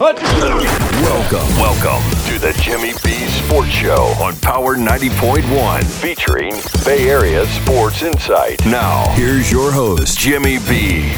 Welcome, welcome to the Jimmy B Sports Show on Power 90.1, featuring Bay Area sports insight. Now, here's your host, Jimmy B.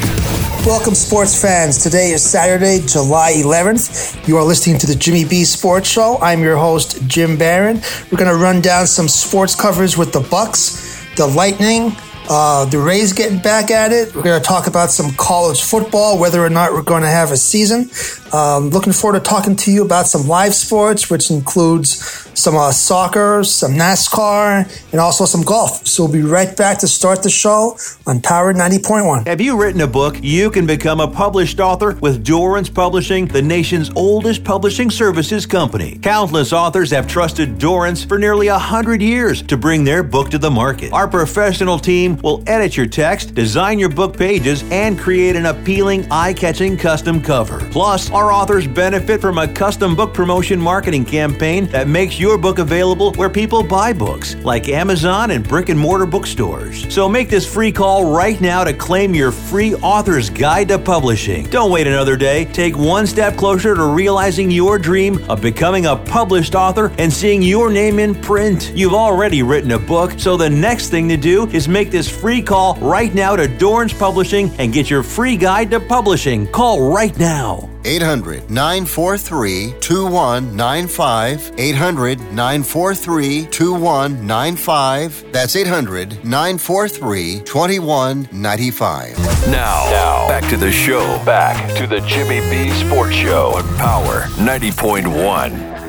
Welcome, sports fans. Today is Saturday, July 11th. You are listening to the Jimmy B Sports Show. I'm your host, Jim Barron. We're going to run down some sports covers with the Bucks, the Lightning, uh, the Rays getting back at it. We're going to talk about some college football, whether or not we're going to have a season. Um, looking forward to talking to you about some live sports, which includes some uh, soccer, some NASCAR, and also some golf. So we'll be right back to start the show on Power 90.1. Have you written a book? You can become a published author with Dorrance Publishing, the nation's oldest publishing services company. Countless authors have trusted Dorrance for nearly a hundred years to bring their book to the market. Our professional team will edit your text, design your book pages, and create an appealing, eye-catching custom cover. Plus, our authors benefit from a custom book promotion marketing campaign that makes your book available where people buy books, like Amazon and brick and mortar bookstores. So make this free call right now to claim your free author's guide to publishing. Don't wait another day. Take one step closer to realizing your dream of becoming a published author and seeing your name in print. You've already written a book, so the next thing to do is make this free call right now to Dorrance Publishing and get your free guide to publishing. Call right now. 800 943 2195. 800 943 2195. That's 800 943 2195. Now, back to the show. Back to the Jimmy B Sports Show on Power 90.1.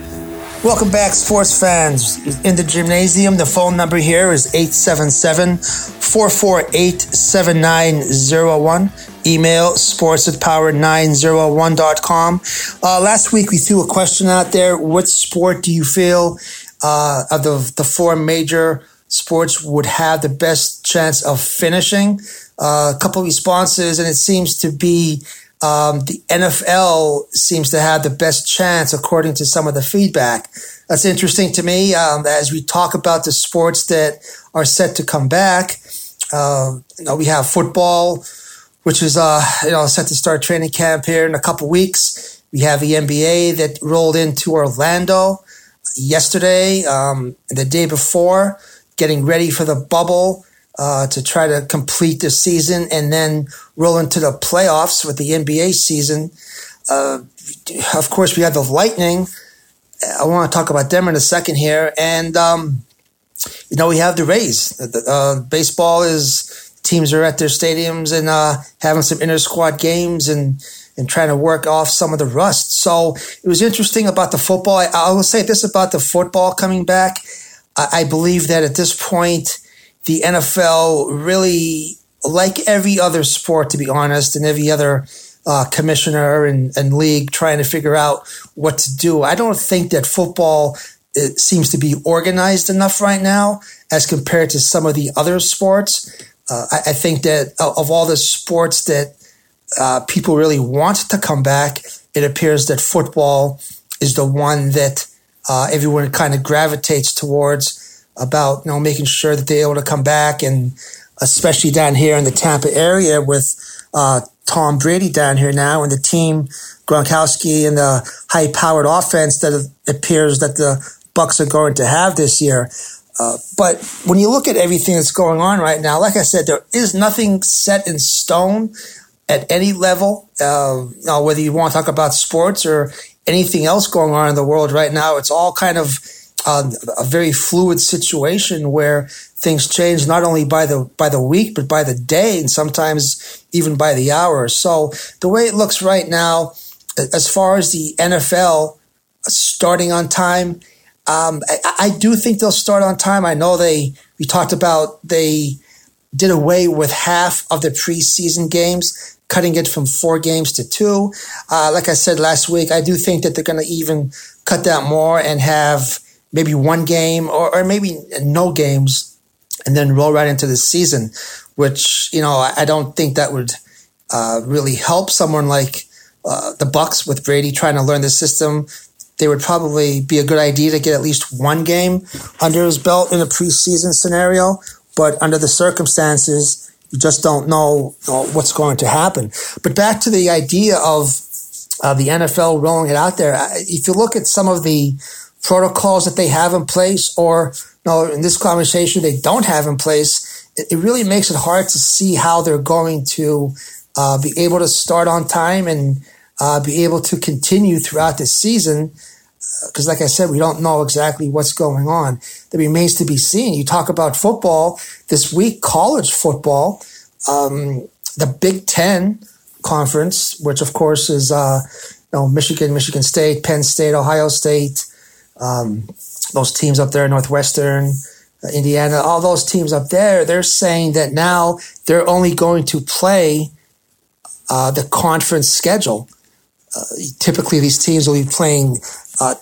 Welcome back, sports fans. In the Jimnasium, the phone number here is 877 448 7901. Email sports at power901.com. Uh, last week, we threw a question out there. What sport do you feel uh, of the, the four major sports would have the best chance of finishing? Uh, a couple responses, and it seems to be um, the NFL seems to have the best chance according to some of the feedback. That's interesting to me um, as we talk about the sports that are set to come back. Uh, you know, we have football, which is uh, you know set to start training camp here in a couple weeks. We have the NBA that rolled into Orlando yesterday, um, the day before, getting ready for the bubble uh, to try to complete the season and then roll into the playoffs with the NBA season. Uh, of course, we have the Lightning. I want to talk about them in a second here. And, um, you know, we have the Rays. Uh, baseball is teams are at their stadiums and uh, having some inter squad games and and trying to work off some of the rust. So it was interesting about the football. I, I will say this about the football coming back. I, I believe that at this point, the NFL really, like every other sport, to be honest, and every other uh, commissioner and, and league trying to figure out what to do. I don't think that football it seems to be organized enough right now as compared to some of the other sports. Uh, I, I, think that of all the sports that uh, people really want to come back, it appears that football is the one that uh, everyone kind of gravitates towards about you know making sure that they're able to come back and especially down here in the Tampa area with uh, Tom Brady down here now and the team Gronkowski and the high powered offense that appears that the Bucks are going to have this year. Uh, but when you look at everything that's going on right now, like I said, there is nothing set in stone at any level. Uh, you know, whether you want to talk about sports or anything else going on in the world right now, it's all kind of a very fluid situation where things change not only by the by the week but by the day and sometimes even by the hour. So the way it looks right now, as far as the NFL starting on time, um, I, I, do think they'll start on time. I know they we talked about they did away with half of the preseason games, cutting it from four games to two. Uh, like I said last week, I do think that they're going to even cut that more and have maybe one game or, or maybe no games and then roll right into the season, which, you know, I, I don't think that would uh, really help someone like uh, the Bucks with Brady trying to learn the system. They would probably be a good idea to get at least one game under his belt in a preseason scenario. But under the circumstances, you just don't know, what's going to happen. But back to the idea of uh, the NFL rolling it out there. If you look at some of the protocols that they have in place, or no, in this conversation they don't have in place, it, it really makes it hard to see how they're going to uh, be able to start on time and uh, be able to continue throughout the season. Because, like I said, we don't know exactly what's going on. That remains to be seen. You talk about football this week, college football, um, the Big Ten conference, which of course is uh, you know Michigan, Michigan State, Penn State, Ohio State, um, those teams up there, Northwestern, uh, Indiana, all those teams up there. They're saying that now they're only going to play uh, the conference schedule. Uh, typically, these teams will be playing uh,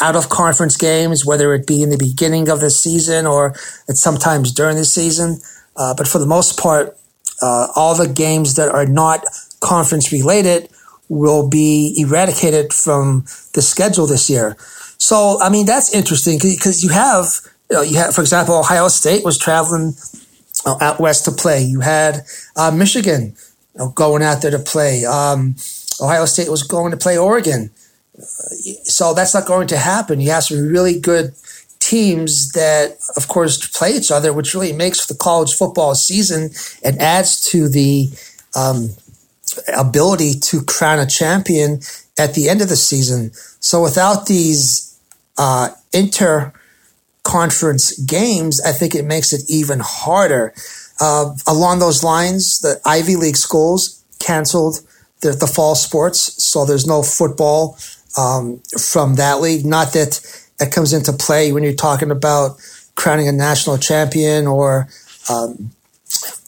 out of conference games, whether it be in the beginning of the season or sometimes during the season. Uh, but for the most part, uh, all the games that are not conference related will be eradicated from the schedule this year. So, I mean, that's interesting because you have, you know, you have, for example, Ohio State was traveling out west to play. You had uh, Michigan you know, going out there to play. Um, Ohio State was going to play Oregon. So that's not going to happen. You have some really good teams that, of course, play each other, which really makes the college football season and adds to the um, ability to crown a champion at the end of the season. So without these uh, inter conference games, I think it makes it even harder. Uh, along those lines, the Ivy League schools canceled the, the fall sports, so there's no football um, from that league. Not that that comes into play when you're talking about crowning a national champion or um,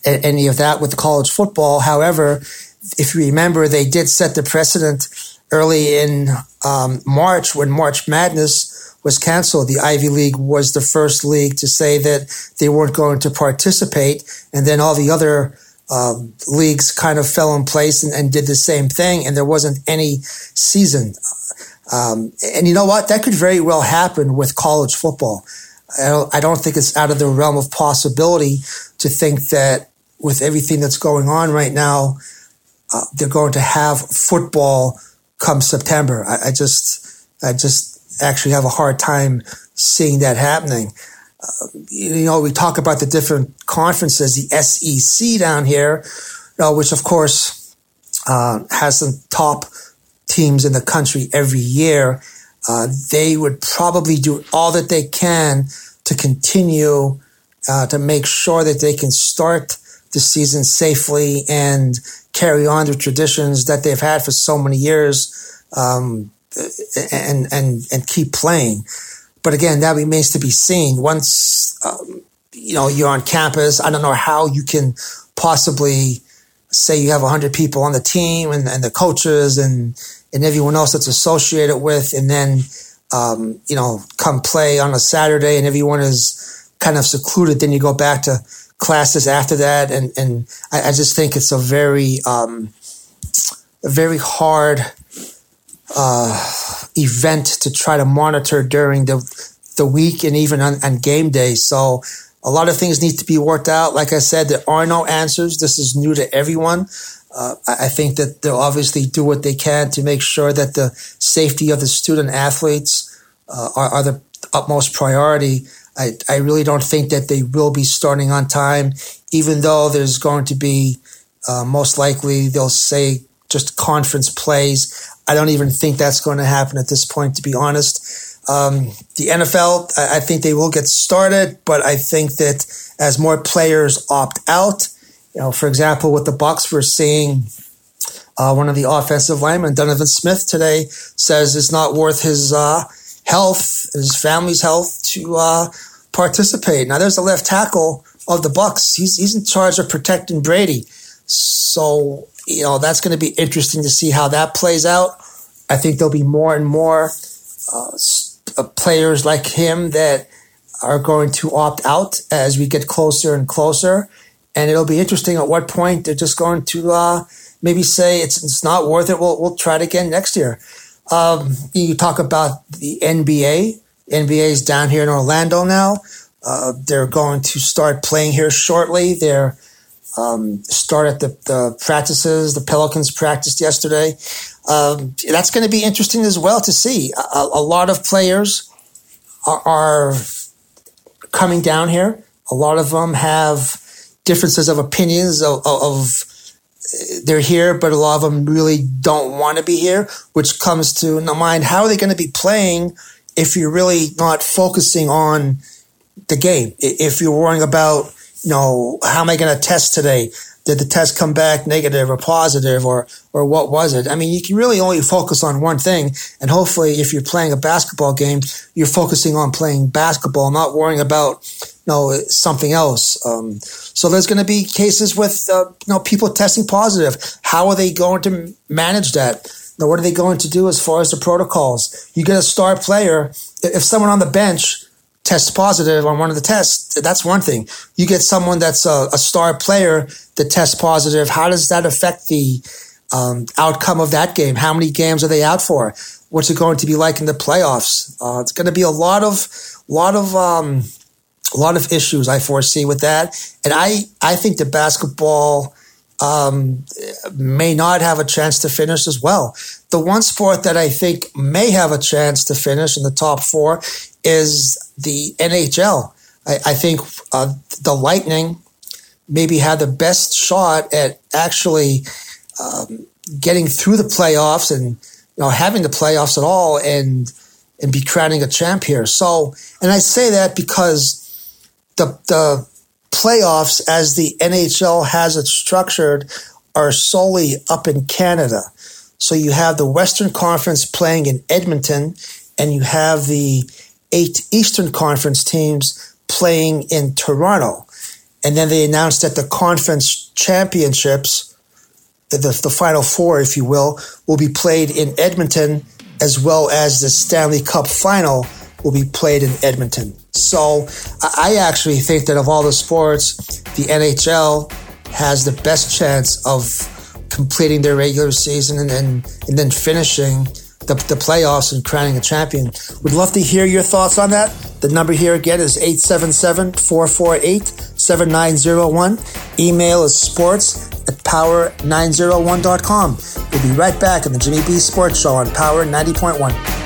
any of that with the college football. However, if you remember, they did set the precedent early in um, March when March Madness was canceled. The Ivy League was the first league to say that they weren't going to participate, and then all the other um, leagues kind of fell in place and, and, did the same thing, and there wasn't any season. Um, and you know what? That could very well happen with college football. I don't, I don't think it's out of the realm of possibility to think that with everything that's going on right now, uh, they're going to have football come September. I, I, just, I just actually have a hard time seeing that happening. Uh, you know, we talk about the different conferences, the SEC down here, uh, which of course uh, has some top teams in the country every year. Uh, they would probably do all that they can to continue uh, to make sure that they can start the season safely and carry on the traditions that they've had for so many years um, and and and keep playing. But again, that remains to be seen. Once um, you know you're on campus, I don't know how you can possibly say you have 100 people on the team and, and the coaches and and everyone else that's associated with, and then um, you know come play on a Saturday and everyone is kind of secluded. Then you go back to classes after that, and and I, I just think it's a very um, a very hard uh, event to try to monitor during the the week and even on, on game day. So a lot of things need to be worked out. Like I said, there are no answers. This is new to everyone. Uh, I think that they'll obviously do what they can to make sure that the safety of the student athletes uh, are, are, the utmost priority. I, I really don't think that they will be starting on time, even though there's going to be uh, most likely they'll say just conference plays. I don't even think that's going to happen at this point, to be honest. Um, the NFL, I, I think they will get started, but I think that as more players opt out, you know, for example, with the Bucks, we're seeing uh, one of the offensive linemen, Donovan Smith, today says it's not worth his uh, health, his family's health, to uh, participate. Now, there's a left tackle of the Bucks. He's he's in charge of protecting Brady, so you know that's going to be interesting to see how that plays out. I think there'll be more and more uh, uh, players like him that are going to opt out as we get closer and closer, and it'll be interesting at what point they're just going to uh, maybe say it's it's not worth it. We'll we'll try it again next year. Um, you talk about the NBA. NBA is down here in Orlando now. Uh, they're going to start playing here shortly. They're um, start at the, the, practices. The Pelicans practiced yesterday. Um, that's going to be interesting as well to see. A, a lot of players are, are, coming down here. A lot of them have differences of opinions of, of they're here, but a lot of them really don't want to be here, which comes to mind how are they going to be playing if you're really not focusing on the game? If you're worrying about, you know, how am I going to test today? Did the test come back negative or positive or, or what was it? I mean, you can really only focus on one thing. And hopefully, if you're playing a basketball game, you're focusing on playing basketball, not worrying about, know, something else. Um, so there's going to be cases with, uh, you know, people testing positive. How are they going to manage that? Now, what are they going to do as far as the protocols? You get a star player. If someone on the bench tests positive on one of the tests, that's one thing. You get someone that's a, a star player that tests positive. How does that affect the um, outcome of that game? How many games are they out for? What's it going to be like in the playoffs? Uh, it's going to be a lot of, lot of, um, a lot of issues I foresee with that. And I, I think the basketball um, may not have a chance to finish as well. The one sport that I think may have a chance to finish in the top four is the NHL. I, I think uh, the Lightning maybe had the best shot at actually um, getting through the playoffs and you know having the playoffs at all and and be crowning a champ here. So, and I say that because the the playoffs as the NHL has it structured are solely up in Canada. So you have the Western Conference playing in Edmonton, and you have the eight Eastern Conference teams playing in Toronto. And then they announced that the conference championships, the, the, the final four, if you will, will be played in Edmonton, as well as the Stanley Cup final will be played in Edmonton. So I actually think that of all the sports, the NHL has the best chance of completing their regular season and then and then finishing the, the playoffs and crowning a champion. Would love to hear your thoughts on that. The number here again is 877-448-7901. Email is sports at power901.com. We'll be right back on the Jimmy B Sports Show on Power 90.1.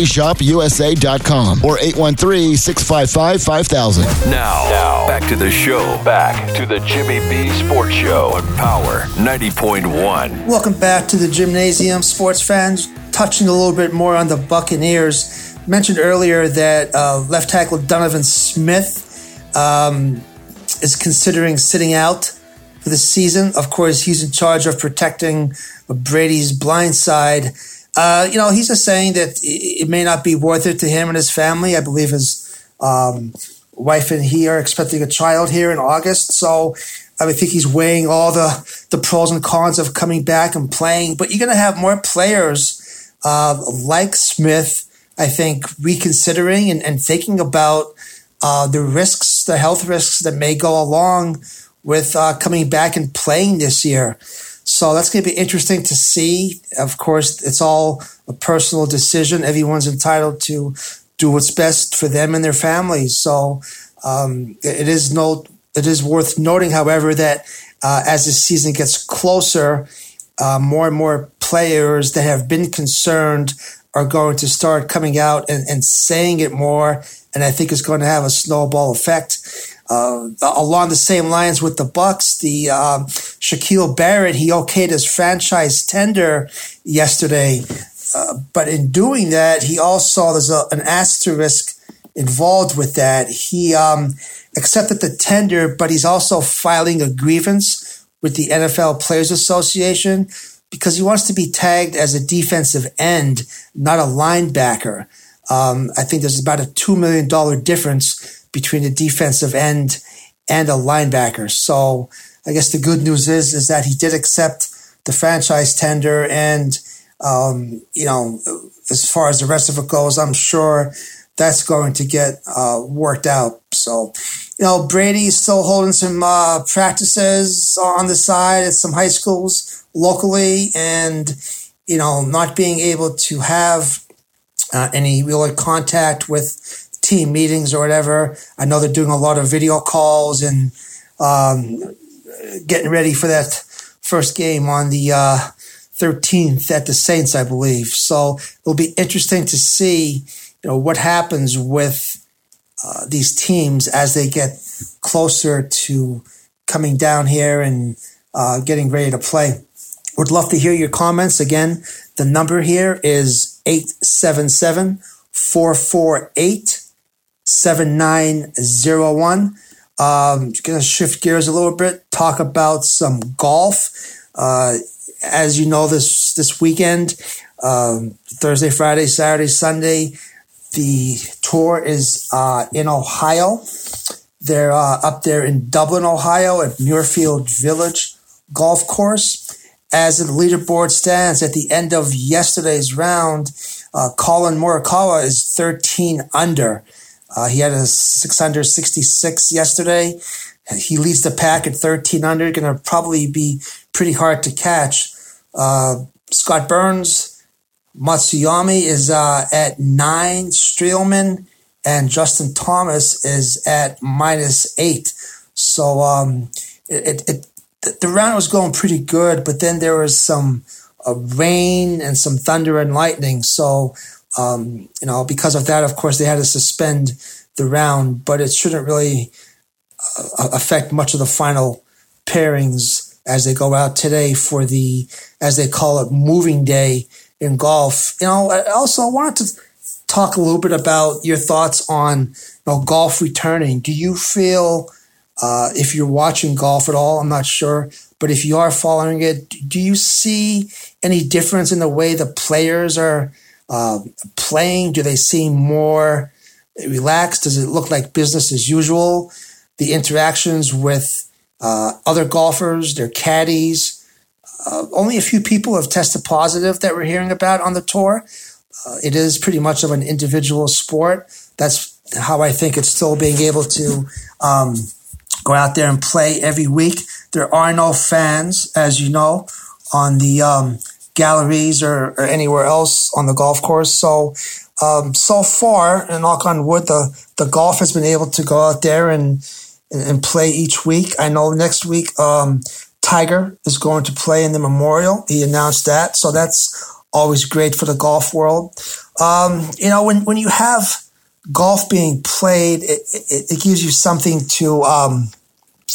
ShopuSA.com or 813-655-5000. Now, now, back to the show. Back to the Jimmy B Sports Show on Power 90.1. Welcome back to the Jimnasium, sports fans. Touching a little bit more on the Buccaneers. Mentioned earlier that uh, left tackle Donovan Smith um, is considering sitting out for the season. Of course, he's in charge of protecting Brady's blind side. Uh, you know, he's just saying that it may not be worth it to him and his family. I believe his um, wife and he are expecting a child here in August. So I think he's weighing all the, the pros and cons of coming back and playing. But you're going to have more players uh, like Smith, I think, reconsidering and, and thinking about uh, the risks, the health risks that may go along with uh, coming back and playing this year. So that's going to be interesting to see. Of course, it's all a personal decision. Everyone's entitled to do what's best for them and their families. So um, it is no, it is worth noting, however, that uh, as the season gets closer, uh, more and more players that have been concerned are going to start coming out and, and saying it more. And I think it's going to have a snowball effect. Uh, along the same lines with the Bucks, the um, Shaquil Barrett he okayed his franchise tender yesterday, uh, but in doing that, he also there's a, an asterisk involved with that. He um, accepted the tender, but he's also filing a grievance with the NFL Players Association because he wants to be tagged as a defensive end, not a linebacker. Um, I think there's about a two million dollar difference between a defensive end and a linebacker. So I guess the good news is is that he did accept the franchise tender, and um, you know, as far as the rest of it goes, I'm sure that's going to get uh, worked out. So, you know, Brady's still holding some uh, practices on the side at some high schools locally, and you know, not being able to have uh, any real contact with team meetings or whatever. I know they're doing a lot of video calls and um, getting ready for that first game on the uh, 13th at the Saints, I believe. So it'll be interesting to see, you know, what happens with uh, these teams as they get closer to coming down here and uh, getting ready to play. Would love to hear your comments. Again, the number here is 877 448 7901. Um, going to shift gears a little bit, talk about some golf. Uh, as you know, this this weekend, um, Thursday, Friday, Saturday, Sunday, the tour is uh, in Ohio. They're uh, up there in Dublin, Ohio, at Muirfield Village Golf Course. As the leaderboard stands at the end of yesterday's round, uh, Collin Morikawa is 13 under. Uh, he had a 666 yesterday. He leads the pack at 13 under. Going to probably be pretty hard to catch. Uh, Scott Burns, Matsuyama is uh, at nine. Streelman and Justin Thomas is at minus eight. So um, it, it, it, the round was going pretty good, but then there was some uh, rain and some thunder and lightning. So um, you know, because of that, of course, they had to suspend the round, but it shouldn't really uh, affect much of the final pairings as they go out today for the, as they call it, moving day in golf. You know, I also wanted to talk a little bit about your thoughts on you know, golf returning. Do you feel, uh, if you're watching golf at all, I'm not sure, but if you are following it, do you see any difference in the way the players are uh, playing? Do they seem more relaxed? Does it look like business as usual? The interactions with uh, other golfers, their caddies. Uh, only a few people have tested positive that we're hearing about on the tour. Uh, it is pretty much of an individual sport. That's how I think it's still being able to um, go out there and play every week. There are no fans, as you know, on the um, galleries or, or anywhere else on the golf course. So, um, so far, and knock on wood, the, the golf has been able to go out there and, and play each week. I know next week, um, Tiger is going to play in the Memorial. He announced that. So that's always great for the golf world. Um, you know, when, when you have golf being played, it, it, it gives you something to, um,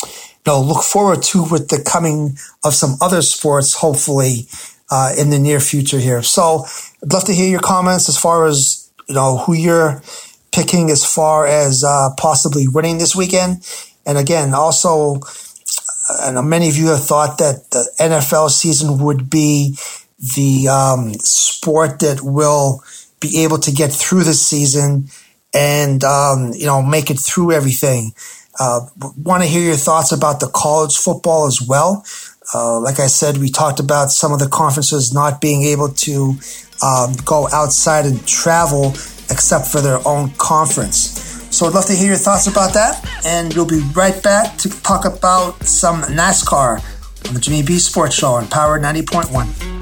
you know, look forward to with the coming of some other sports, hopefully, uh, in the near future here. So I'd love to hear your comments as far as, you know, who you're picking as far as uh, possibly winning this weekend. And again, also, I know many of you have thought that the NFL season would be the um, sport that will be able to get through the season and, um, you know, make it through everything. Uh, want to hear your thoughts about the college football as well. Uh, like I said, we talked about some of the conferences not being able to um, go outside and travel except for their own conference. So I'd love to hear your thoughts about that. And we'll be right back to talk about some NASCAR on the Jimmy B Sports Show on Power 90.1.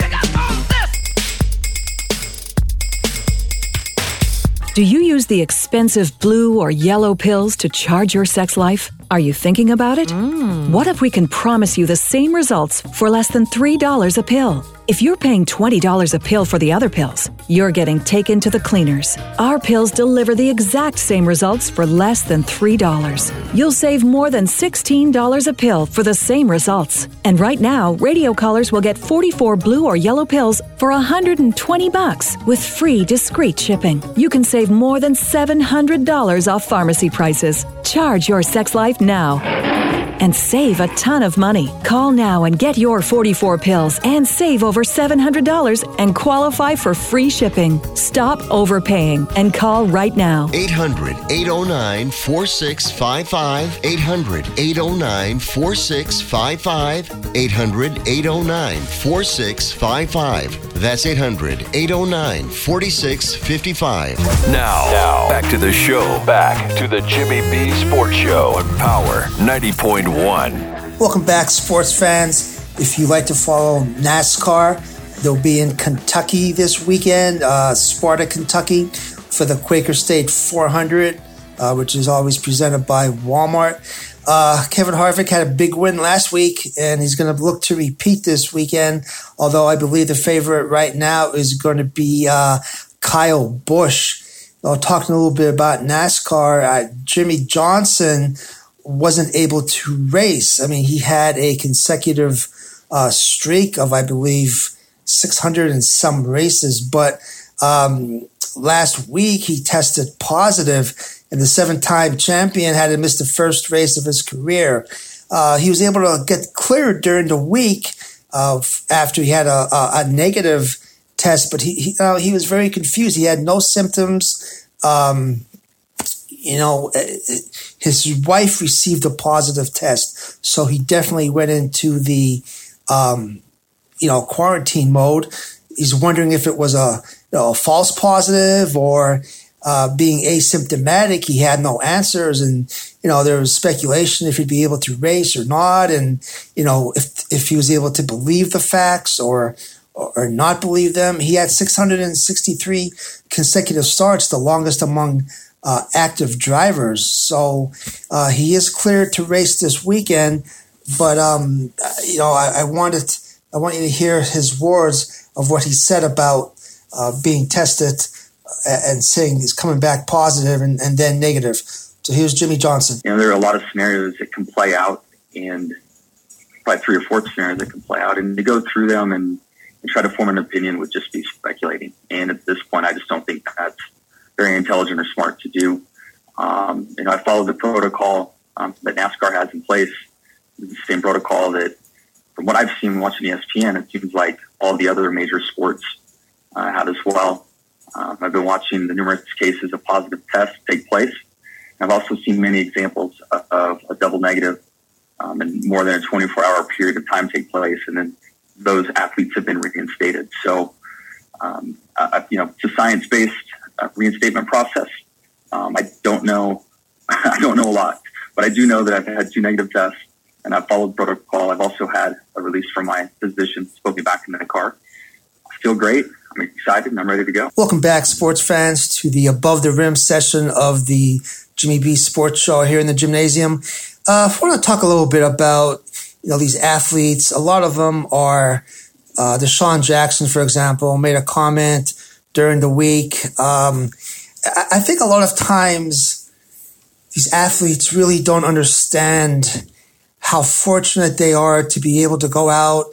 Do you use the expensive blue or yellow pills to charge your sex life? Are you thinking about it? Mm. What if we can promise you the same results for less than $3 a pill? If you're paying $20 a pill for the other pills, you're getting taken to the cleaners. Our pills deliver the exact same results for less than $3. You'll save more than $16 a pill for the same results. And right now, radio callers will get 44 blue or yellow pills for 120 bucks with free discreet shipping. You can save more than $700 off pharmacy prices. Charge your sex life now. And save a ton of money. Call now and get your 44 pills and save over $700 and qualify for free shipping. Stop overpaying and call right now. 800 809 4655. 800 809 4655. 800 809 4655. That's 800 809 4655. Now, now, back to the show. Back to the Jimmy B Sports Show on Power 90.1. Welcome back, sports fans. If you like to follow NASCAR, they'll be in Kentucky this weekend, uh, Sparta, Kentucky, for the Quaker State 400, uh, which is always presented by Walmart. Uh, Kevin Harvick had a big win last week, and he's going to look to repeat this weekend. Although I believe the favorite right now is going to be uh, Kyle Busch. Well, talking a little bit about NASCAR, uh, Jimmie Johnson wasn't able to race. I mean, he had a consecutive uh, streak of, I believe, 600 and some races, but um, last week he tested positive, and the seven time champion had to miss the first race of his career. Uh, he was able to get cleared during the week uh, after he had a, a, a negative test, but he he, uh, he, was very confused. He had no symptoms. Um, you know, uh, his wife received a positive test, so he definitely went into the um, you know quarantine mode. He's wondering if it was a, you know, a false positive or uh, being asymptomatic. He had no answers, and you know there was speculation if he'd be able to race or not, and you know if if he was able to believe the facts or or not believe them. He had 663 consecutive starts, the longest among uh, active drivers. So uh, he is cleared to race this weekend. But um, you know, I, I, wanted I want you to hear his words of what he said about uh, being tested and saying he's coming back positive and, and then negative. So here's Jimmie Johnson. You know, there are a lot of scenarios that can play out, and probably three or four scenarios that can play out, and to go through them and and try to form an opinion would just be speculating. And at this point, I just don't think that's very intelligent or smart to do. Um, you know, I followed the protocol um, that NASCAR has in place. The same protocol that, from what I've seen watching ESPN, it seems like all the other major sports uh, have as well. Um, I've been watching the numerous cases of positive tests take place. I've also seen many examples of, of a double negative um, in more than a 24 hour period of time take place, and then those athletes have been reinstated. So, um, uh, you know, it's a science-based uh, reinstatement process. Um, I don't know, I don't know a lot, but I do know that I've had two negative tests and I've followed protocol. I've also had a release from my physician, spoke me back into the car. Feel great. I'm excited and I'm ready to go. Welcome back, sports fans, to the Above the Rim session of the Jimmy B Sports Show here in the Jimnasium. Uh, I want to talk a little bit about you know, these athletes, a lot of them are, uh, DeSean Jackson, for example, made a comment during the week. Um, I, I think a lot of times these athletes really don't understand how fortunate they are to be able to go out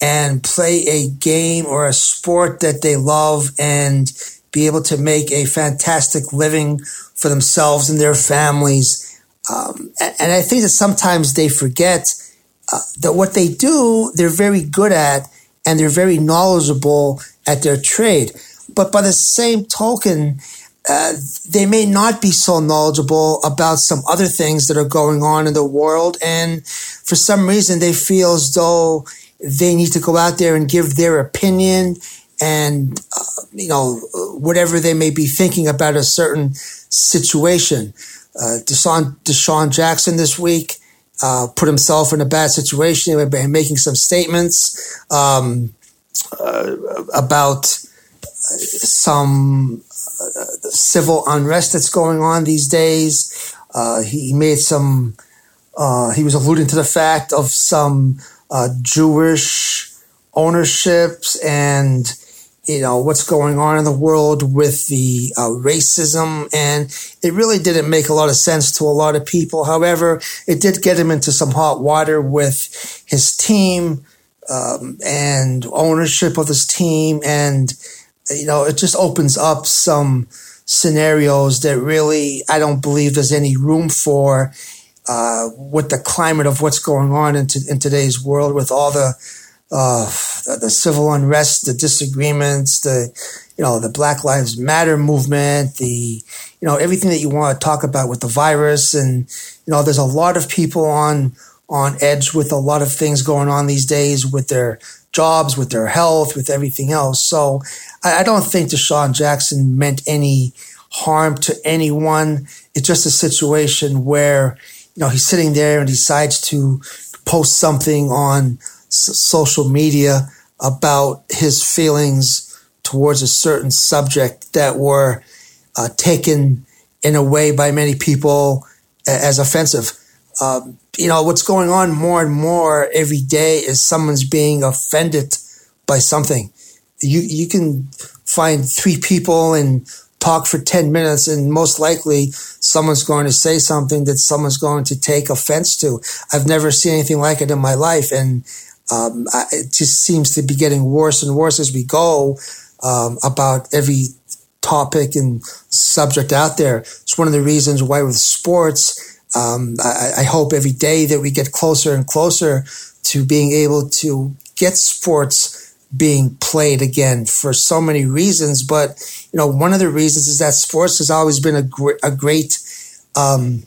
and play a game or a sport that they love and be able to make a fantastic living for themselves and their families. Um, and, I think that sometimes they forget uh, that what they do, they're very good at and they're very knowledgeable at their trade. But by the same token, uh, they may not be so knowledgeable about some other things that are going on in the world. And for some reason, they feel as though they need to go out there and give their opinion and, uh, you know, whatever they may be thinking about a certain situation. Uh, DeSean, DeSean Jackson this week, uh, put himself in a bad situation by making some statements um, uh, about some uh, civil unrest that's going on these days. Uh, he made some. Uh, he was alluding to the fact of some Jewish ownerships and you know what's going on in the world with the uh, racism. And it really didn't make a lot of sense to a lot of people. However it did get him into some hot water with his team um, and ownership of his team. And you know it just opens up some scenarios that really i don't believe there's any room for uh, with the climate of what's going on in, in today's world, with all the, uh, the, the civil unrest, the disagreements, the you know the Black Lives Matter movement, the you know everything that you want to talk about with the virus, and you know there's a lot of people on on edge with a lot of things going on these days with their jobs, with their health, with everything else. So I, I don't think DeSean Jackson meant any harm to anyone. It's just a situation where, you know, he's sitting there and decides to post something on s- social media about his feelings towards a certain subject that were uh, taken in a way by many people as offensive. Um, you know, what's going on more and more every day is someone's being offended by something. You, you can find three people and talk for 10 minutes and most likely someone's going to say something that someone's going to take offense to. I've never seen anything like it in my life. And, um, I, it just seems to be getting worse and worse as we go, um, about every topic and subject out there. It's one of the reasons why with sports, um, I, I, hope every day that we get closer and closer to being able to get sports being played again for so many reasons. But you know, one of the reasons is that sports has always been a, gr- a great um,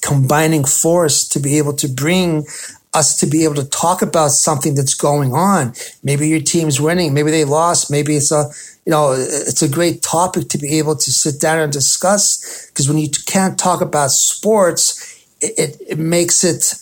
combining force to be able to bring us to be able to talk about something that's going on. Maybe your team's winning, maybe they lost, maybe it's a you know it's a great topic to be able to sit down and discuss because when you can't talk about sports, it, it, it makes it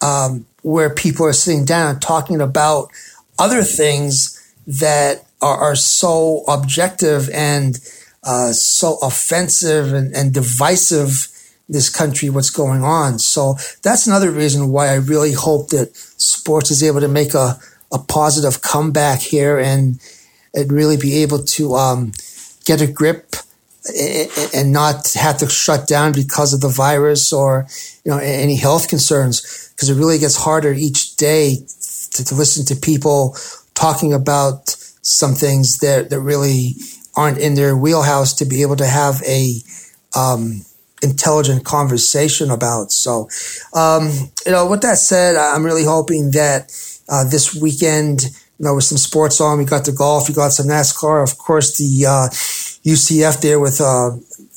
um, where people are sitting down talking about other things that are, are so objective and uh, so offensive and, and divisive this country what's going on. So that's another reason why I really hope that sports is able to make a, a positive comeback here and really be able to um, get a grip and not have to shut down because of the virus or you know any health concerns because it really gets harder each day to, to, listen to people talking about some things that, that really aren't in their wheelhouse to be able to have a um, intelligent conversation about. So, um, you know, with that said, I'm really hoping that uh, this weekend, you know, with some sports on, we got the golf, we got some NASCAR, of course, the uh, UCF there with uh,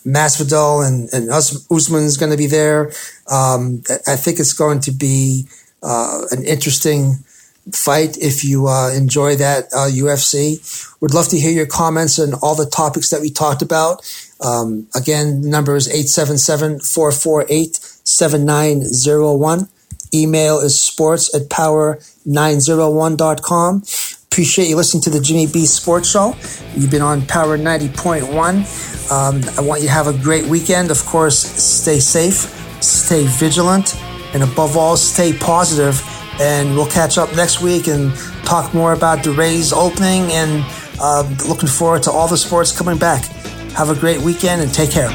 Masvidal and, and Usman is going to be there. Um, I think it's going to be uh, an interesting fight if you uh, enjoy that uh, UFC. Would love to hear your comments on all the topics that we talked about. Um, again, number is 877-448-7901. Email is sports at power901.com. Appreciate you listening to the Jimmy B Sports Show. You've been on Power 90.1. Um, I want you to have a great weekend. Of course, stay safe, stay vigilant, and above all, stay positive. And we'll catch up next week and talk more about the Rays opening and uh, looking forward to all the sports coming back. Have a great weekend and take care.